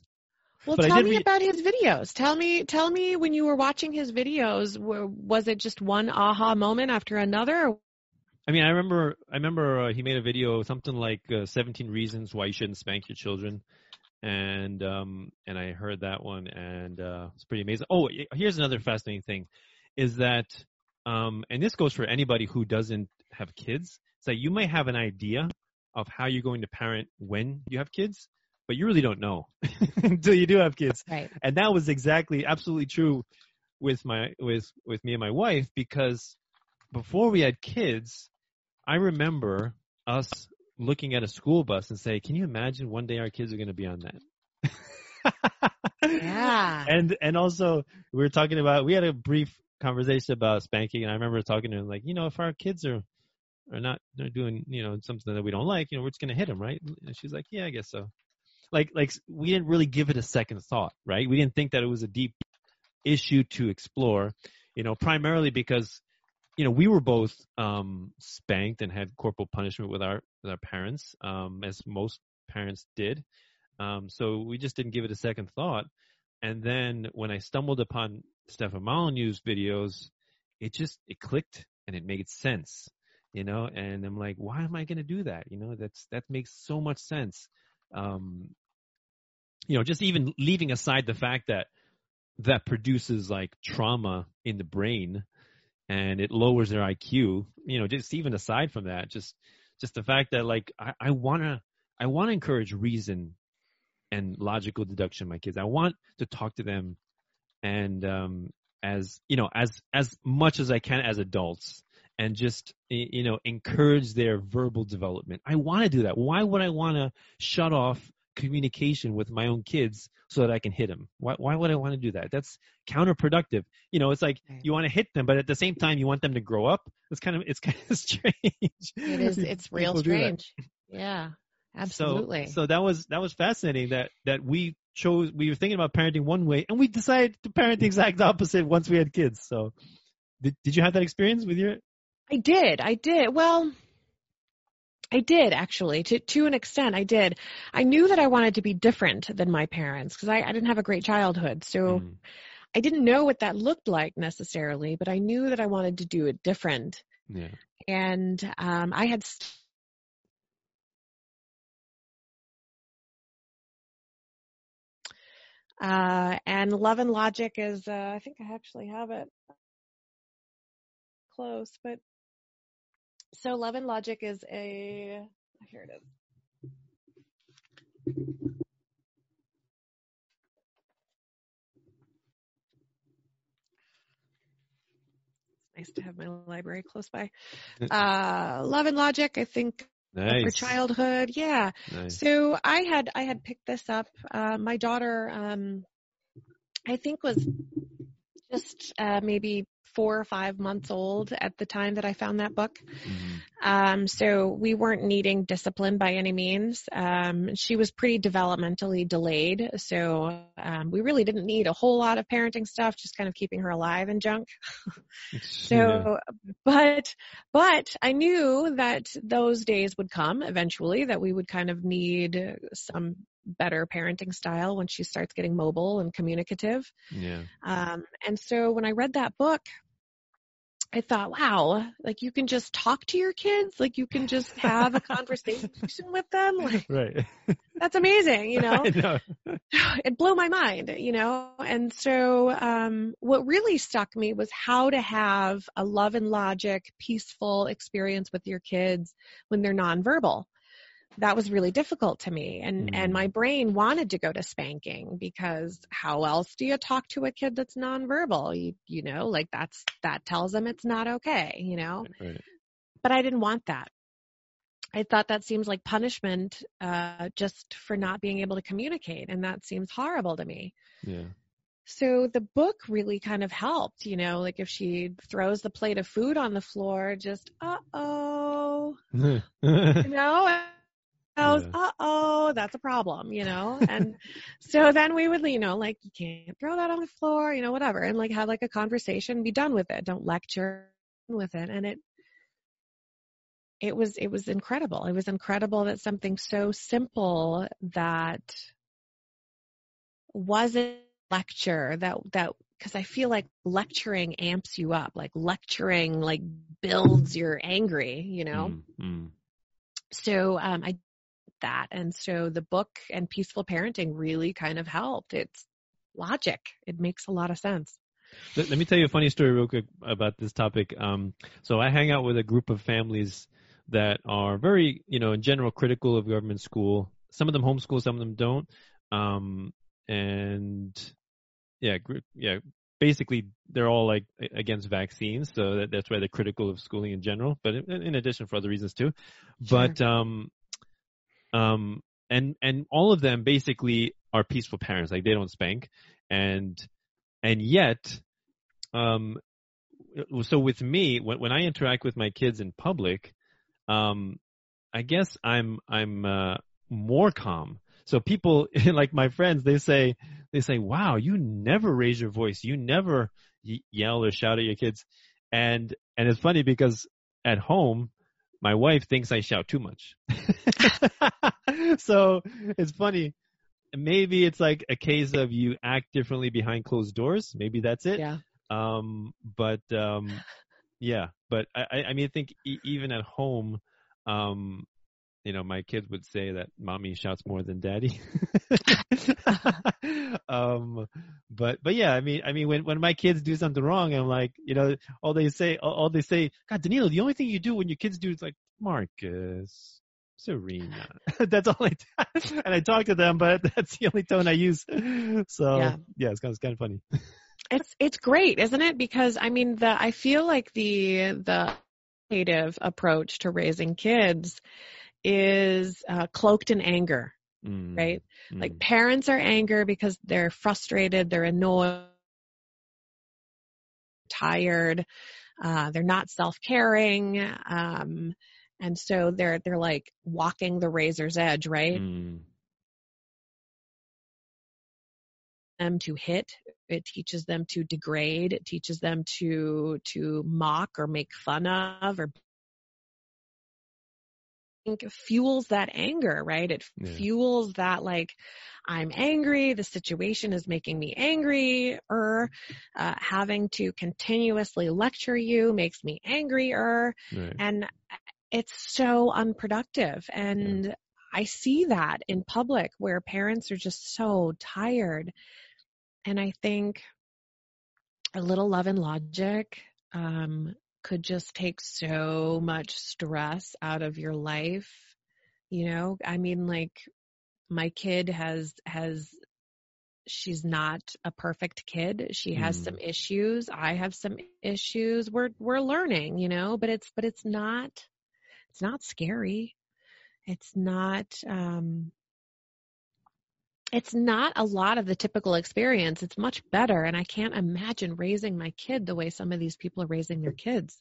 Well, But tell me read- about his videos. Tell me, tell me when you were watching his videos, w- was it just one aha moment after another? I mean, I remember, I remember uh, he made a video, something like uh, 17 reasons why you shouldn't spank your children, and um, and I heard that one, and uh, it's pretty amazing. Oh, here's another fascinating thing, is that, um, and this goes for anybody who doesn't have kids. Like you might have an idea of how you're going to parent when you have kids, but you really don't know until you do have kids right. and that was exactly absolutely true with my with with me and my wife because before we had kids i remember us looking at a school bus and say can you imagine one day our kids are going to be on that Yeah. and and also we were talking about we had a brief conversation about spanking and i remember talking to him like you know if our kids are are not they're doing you know something that we don't like you know we're just going to hit them right and she's like yeah i guess so like like we didn't really give it a second thought, right? We didn't think that it was a deep issue to explore, you know, primarily because you know we were both um spanked and had corporal punishment with our with our parents, um, as most parents did. Um, so we just didn't give it a second thought. And then when I stumbled upon Stefan Molyneux's videos, it just it clicked and it made sense, you know. And I'm like, why am I going to do that? You know, that's that makes so much sense. Um, you know, just even leaving aside the fact that that produces like trauma in the brain and it lowers their IQ, you know, just even aside from that, just just the fact that like I, I wanna I wanna encourage reason and logical deduction my kids. I want to talk to them and um as you know, as as much as I can as adults and just you know, encourage their verbal development. I want to do that. Why would I want to shut off communication with my own kids so that I can hit them. Why, why would I want to do that? That's counterproductive. You know, it's like you want to hit them, but at the same time you want them to grow up. It's kind of it's kind of strange. It is, it's real People do that. strange. Yeah. Absolutely. So, so that was that was fascinating that that we chose we were thinking about parenting one way and we decided to parent the exact opposite once we had kids. So did did you have that experience with your I did. I did. Well, I did actually, to to an extent. I did. I knew that I wanted to be different than my parents because I, I didn't have a great childhood, so Mm. I didn't know what that looked like necessarily. But I knew that I wanted to do it different, Yeah. and um, I had. St- uh, and Love and Logic is, uh, I think I actually have it close, but so Love and Logic is a, here it is. Nice to have my library close by. Uh, Love and Logic, I think for childhood. Yeah. Nice. So I had I had picked this up. Uh, my daughter, um, I think, was just uh, maybe four or five months old at the time that I found that book. Mhm. Um, so we weren't needing discipline by any means. Um, she was pretty developmentally delayed, so um, we really didn't need a whole lot of parenting stuff, just kind of keeping her alive and junk. So, Yeah. but, but I knew that those days would come eventually that we would kind of need some better parenting style when she starts getting mobile and communicative. Yeah. Um, and so when I read that book, I thought, wow, like you can just talk to your kids, like you can just have a conversation with them. Like Right. that's amazing, you know? Know. it blew my mind, you know. And so, um, what really stuck me was how to have a love and logic, peaceful experience with your kids when they're nonverbal. That was really difficult to me, and Mm. and my brain wanted to go to spanking because how else do you talk to a kid that's nonverbal? You you know, like that's that tells them it's not okay, you know Right. but I didn't want that. I thought that seems like punishment uh, just for not being able to communicate, and that seems horrible to me. Yeah. So the book really kind of helped, you know, like if she throws the plate of food on the floor, just uh oh, you know. Was, Yeah. uh oh, that's a problem, you know? And so then we would, you know, like, you can't throw that on the floor, you know, whatever, and like have like a conversation, be done with it. Don't lecture with it. And it, it was, it was incredible. It was incredible that something so simple that wasn't lecture that, that, cause I feel like lecturing amps you up, like lecturing, like builds your angry, you know? Mm, mm. so um, I that, and so the book and peaceful parenting really kind of helped. It's logic; it makes a lot of sense. Let, let me tell you a funny story real quick about this topic. Um, so I hang out with a group of families that are very, you know, in general critical of government school. Some of them homeschool, some of them don't. Um, and yeah, yeah, basically they're all like against vaccines, so that, that's why they're critical of schooling in general. But in, in addition, for other reasons too. But um, um, and and all of them basically are peaceful parents. Like they don't spank, and and yet, um, so with me, when when I interact with my kids in public, um, I guess I'm I'm uh, more calm. So people like my friends, they say they say, "Wow, you never raise your voice. You never yell or shout at your kids." And and it's funny because at home, my wife thinks I shout too much. so it's funny. Maybe it's like a case of you act differently behind closed doors. Maybe that's it. Yeah, Um, but um, yeah, but I, I- mean, I think e- even at home, um, you know, my kids would say that mommy shouts more than daddy. um, but but yeah, I mean, I mean, when when my kids do something wrong, I'm like, you know, all they say, all, all they say, God, Danilo, the only thing you do when your kids do is like, Marcus. Serena. that's all I do. and I talk to them, but that's the only tone I use. So Yeah. yeah, it's kind of, it's kind of funny. it's it's great, isn't it? Because I mean, the I feel like the the native approach to raising kids is uh, cloaked in anger, Mm, right? mm. Like parents are anger because they're frustrated, they're annoyed, tired, uh, they're not self-caring, um, and so they're they're like walking the razor's edge, right? Mm, them to hit it teaches them to degrade it teaches them to to mock or make fun of or fuels that anger, right? It yeah. fuels that like, I'm angry, the situation is making me angry, or uh, having to continuously lecture you makes me angrier. Right. And it's so unproductive. And yeah. I see that in public where parents are just so tired. And I think a little love and logic um, could just take so much stress out of your life. You know, I mean, like my kid has, has, she's not a perfect kid. She has mm. some issues. I have some issues. We're, we're learning, you know, but it's, but it's not, it's not scary. It's not, um, it's not a lot of the typical experience. It's much better. And I can't imagine raising my kid the way some of these people are raising their kids.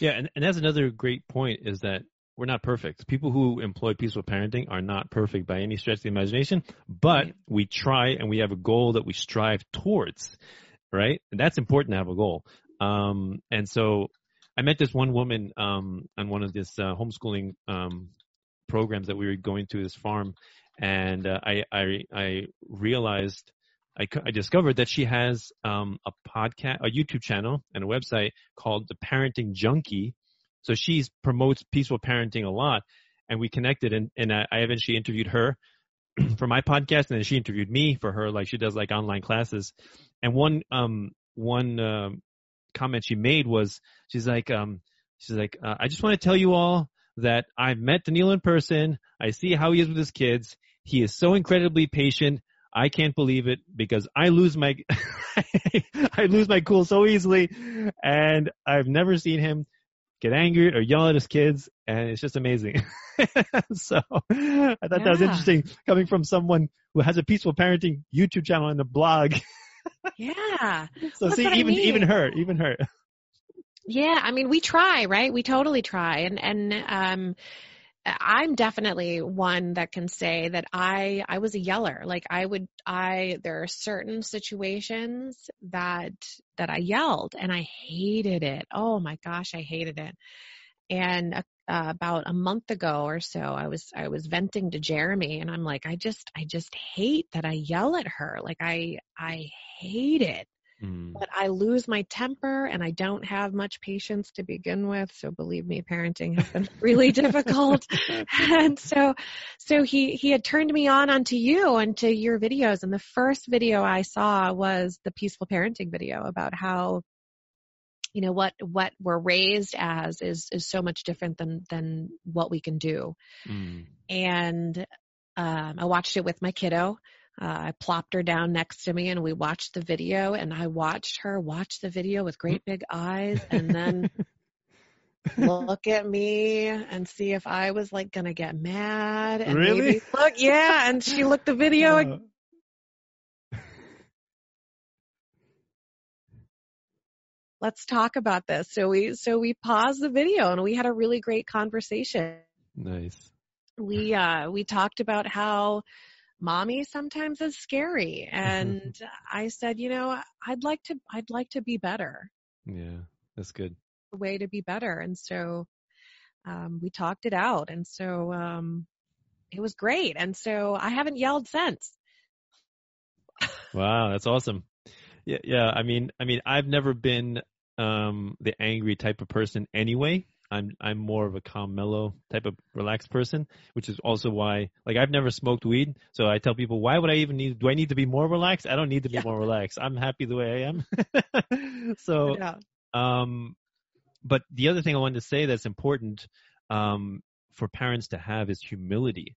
Yeah. And, and that's another great point is that we're not perfect. People who employ peaceful parenting are not perfect by any stretch of the imagination, but right. we try and we have a goal that we strive towards, right? And that's important to have a goal. Um, and so I met this one woman um, on one of this uh, homeschooling um, programs that we were going to this farm, and uh, I, I I realized I, I discovered that she has um, a podcast, a YouTube channel, and a website called the Parenting Junkie. So she promotes peaceful parenting a lot, and we connected, and and I, I eventually interviewed her for my podcast, and then she interviewed me for her, like she does like online classes. And one um one um, comment she made was she's like um she's like uh, I just want to tell you all that I've met Danilo in person. I see how he is with his kids. He is so incredibly patient. I can't believe it because I lose my I lose my cool so easily, and I've never seen him get angry or yell at his kids, and it's just amazing. so I thought yeah. that was interesting coming from someone who has a peaceful parenting YouTube channel and a blog. yeah. so That's see, even I mean. even her, even her. Yeah, I mean, we try, right? We totally try, and and um, I'm definitely one that can say that I I was a yeller. Like I would I there are certain situations that that I yelled and I hated it. Oh my gosh, I hated it. And uh, about a month ago or so, I was I was venting to Jeremy, and I'm like, I just I just hate that I yell at her. Like I I hate it. Mm. But I lose my temper and I don't have much patience to begin with. So believe me, parenting has been really difficult. and so, so he, he had turned me on onto you and to your videos. And the first video I saw was the peaceful parenting video about how you know what what we're raised as is is so much different than than what we can do mm. and um, i watched it with my kiddo uh, I plopped her down next to me and we watched the video and I watched her watch the video with great big eyes and then look at me and see if I was like gonna get mad and really? maybe look yeah and she looked the video uh. let's talk about this so we so we paused the video and we had a really great conversation nice we uh we talked about how mommy sometimes is scary. And I said, you know, I'd like to, I'd like to be better. Yeah, that's good. A way to be better. And so, um, we talked it out. And so, um, it was great. And so I haven't yelled since. wow. That's awesome. Yeah. Yeah. I mean, I mean, I've never been, um, the angry type of person anyway. I'm I'm more of a calm, mellow type of relaxed person, which is also why like I've never smoked weed. So I tell people, why would I even need? Do I need to be more relaxed? I don't need to be yeah. more relaxed. I'm happy the way I am. so, yeah. um, but the other thing I wanted to say that's important um, for parents to have is humility.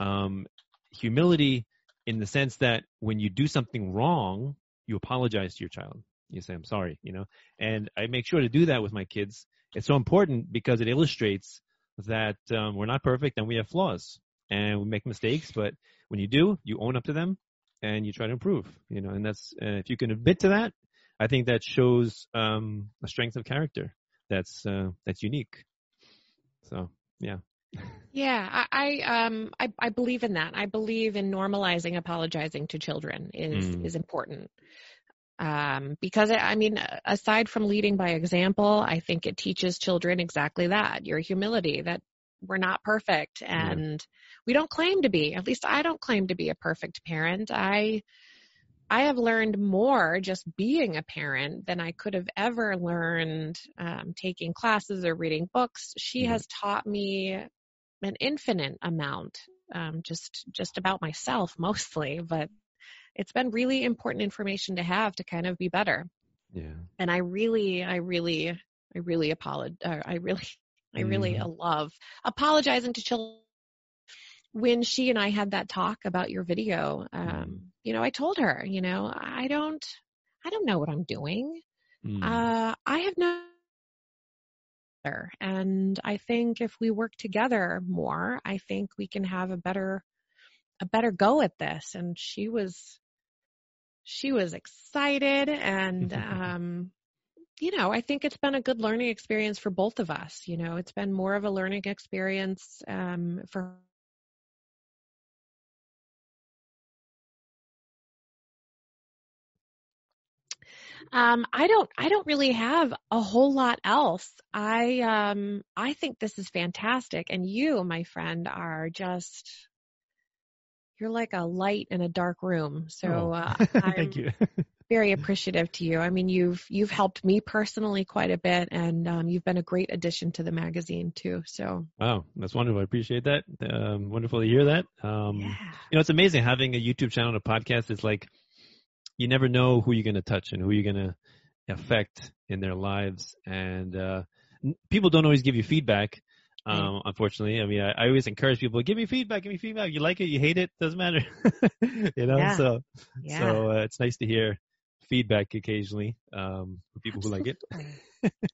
Um, humility in the sense that when you do something wrong, you apologize to your child. You say, I'm sorry, you know, and I make sure to do that with my kids it's so important because it illustrates that um, we're not perfect and we have flaws and we make mistakes. But when you do, you own up to them and you try to improve. You know, and that's uh, if you can admit to that, I think that shows um, a strength of character that's uh, that's unique. So yeah. Yeah, I, I um I, I believe in that. I believe in normalizing apologizing to children is Mm. is important. Um, because I I mean, aside from leading by example, I think it teaches children exactly that your humility, that we're not perfect and we don't claim to be. At least I don't claim to be a perfect parent. I I have learned more just being a parent than I could have ever learned um, taking classes or reading books. She has taught me an infinite amount, um, just just about myself mostly, but it's been really important information to have to kind of be better. Yeah. And I really, I really, I really apologize. Uh, I really, I really uh, love apologizing to children. When she and I had that talk about your video, um, Mhm. you know, I told her, you know, I don't, I don't know what I'm doing. Mm. Uh, I have no. Other and I think if we work together more, I think we can have a better, a better go at this. And she was, she was excited and, um, you know, I think it's been a good learning experience for both of us. You know, it's been more of a learning experience, um, for Um, I don't I don't really have a whole lot else. I um I think this is fantastic and you, my friend, are just you're like a light in a dark room. So Oh. uh, Thank you. very appreciative to you. I mean, you've you've helped me personally quite a bit and um you've been a great addition to the magazine too. So Wow, that's wonderful. I appreciate that. Um, wonderful to hear that. Um, yeah. you know, it's amazing having a YouTube channel and a podcast. It's like you never know who you're going to touch and who you're going to affect in their lives, and uh, n- people don't always give you feedback. Right. Um, unfortunately, I mean, I, I always encourage people: give me feedback, give me feedback. You like it, you hate it, doesn't matter. you know, Yeah. so Yeah. so uh, it's nice to hear feedback occasionally um, from people who like it. Absolutely.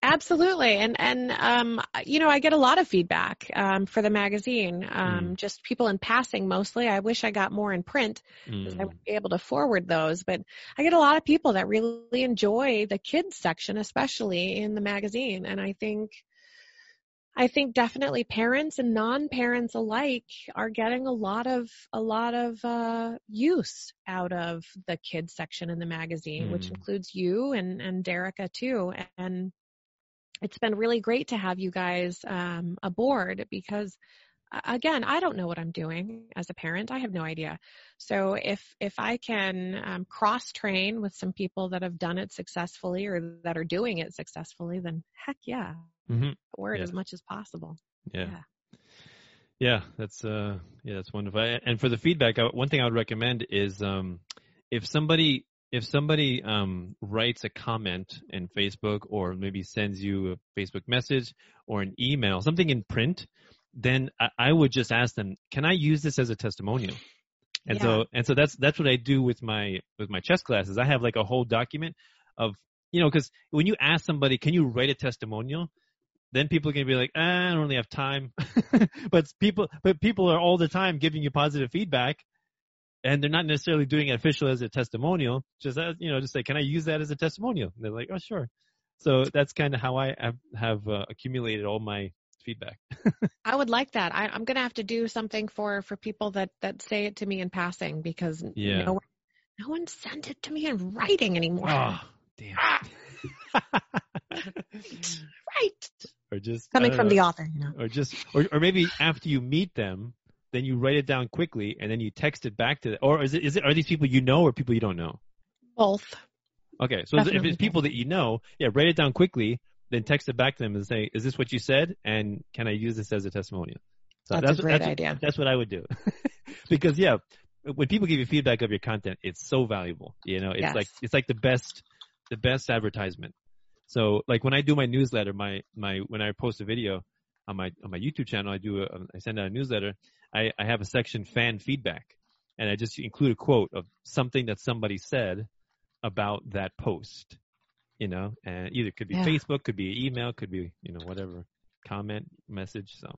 Absolutely. And and um you know, I get a lot of feedback um for the magazine. Um just people in passing mostly. I wish I got more in print because I Mm, would be able to forward those, but I get a lot of people that really enjoy the kids section especially in the magazine and I think I think definitely parents and non-parents alike are getting a lot of a lot of uh, use out of the kids section in the magazine, which Mm. includes you and and Derica too. And it's been really great to have you guys um, aboard because again, I don't know what I'm doing as a parent. I have no idea. So if if I can um, cross train with some people that have done it successfully or that are doing it successfully, then heck yeah, mhm. forward Yeah. as much as possible. Yeah. Yeah. Yeah, that's uh yeah, that's wonderful. And for the feedback, one thing I would recommend is um if somebody if somebody um writes a comment in Facebook or maybe sends you a Facebook message or an email, something in print, then I, I would just ask them, "Can I use this as a testimonial?" And so and so that's that's what I do with my with my chess classes. I have like a whole document of you know because when you ask somebody, "Can you write a testimonial?" Then people are going to be like, ah, I don't really have time. but people, but people are all the time giving you positive feedback, and they're not necessarily doing it official as a testimonial. Just as you know, just say, can I use that as a testimonial? And they're like, oh, sure. So that's kind of how I have, have uh, accumulated all my feedback. I would like that. I, I'm going to have to do something for for people that that say it to me in passing because Yeah. no one no one sent it to me in writing anymore. Oh, damn. Ah. right. or just Coming from know, the author, you know. or just, or or maybe after you meet them, then you write it down quickly and then you text it back to them. Or is it is it are these people you know or people you don't know? Both. Okay, so if it's people that you know, yeah, write it down quickly, then text it back to them and say, "Is this what you said? And can I use this as a testimonial?" So That's a great that's, idea. That's what I would do, because yeah, when people give you feedback of your content, it's so valuable. You know, it's Yes. like it's like the best, the best advertisement. So like when I do my newsletter, my my when I post a video on my on my YouTube channel, I do a, I send out a newsletter. I, I have a section fan feedback, and I just include a quote of something that somebody said about that post. You know, and either it could be Yeah. Facebook, could be email, could be you know whatever comment message. So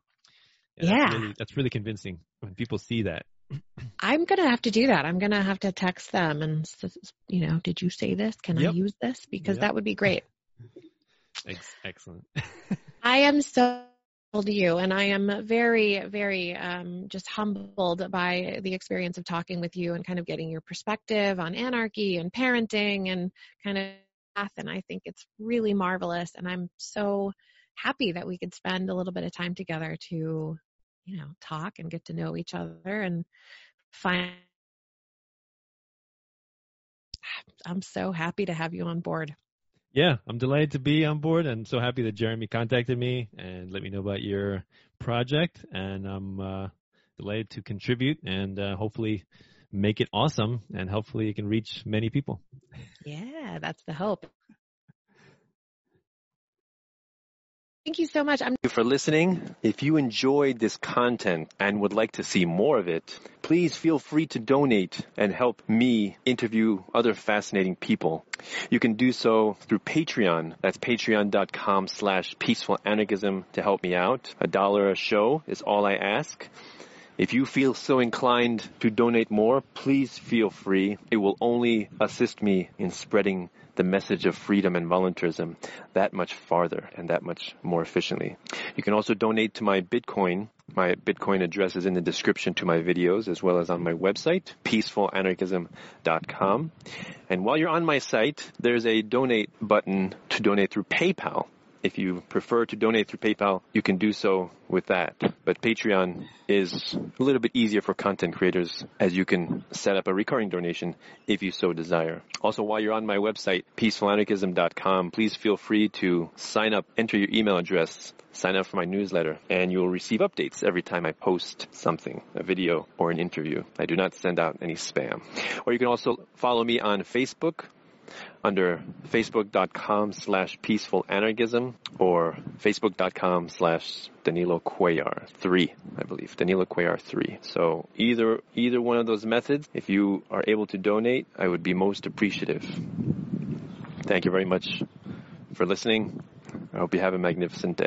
That's Yeah. really, that's really convincing when people see that. I'm going to have to do that. I'm going to have to text them and, you know, did you say this? Can I use this? Because Yep. that would be great. Ex- excellent. I am so to you and i am very very um, just humbled by the experience of talking with you and kind of getting your perspective on anarchy and parenting and kind of path and i think it's really marvelous and i'm so happy that we could spend a little bit of time together to you know talk and get to know each other and find i'm so happy to have you on board yeah, I'm delighted to be on board and so happy that Jeremy contacted me and let me know about your project. And I'm uh, delighted to contribute and uh, hopefully make it awesome and hopefully it can reach many people. Yeah, that's the hope. Thank you so much. I'm- Thank you for listening. If you enjoyed this content and would like to see more of it, please feel free to donate and help me interview other fascinating people. You can do so through Patreon. That's patreon.com slash peaceful anarchism to help me out. A dollar a show is all I ask. If you feel so inclined to donate more, please feel free. It will only assist me in spreading the message of freedom and voluntarism that much farther and that much more efficiently. You can also donate to my Bitcoin. My Bitcoin address is in the description to my videos as well as on my website, peacefulanarchism.com. And while you're on my site, there's a donate button to donate through PayPal. If you prefer to donate through PayPal, you can do so with that. But Patreon is a little bit easier for content creators as you can set up a recurring donation if you so desire. Also, while you're on my website, peacefulanarchism.com, please feel free to sign up, enter your email address, sign up for my newsletter, and you'll receive updates every time I post something, a video or an interview. I do not send out any spam. Or you can also follow me on Facebook under facebook.com slash peaceful anarchism or facebook.com slash Danilo Cuellar 3, I believe. Danilo Cuellar 3. So either, either one of those methods, if you are able to donate, I would be most appreciative. Thank you very much for listening. I hope you have a magnificent day.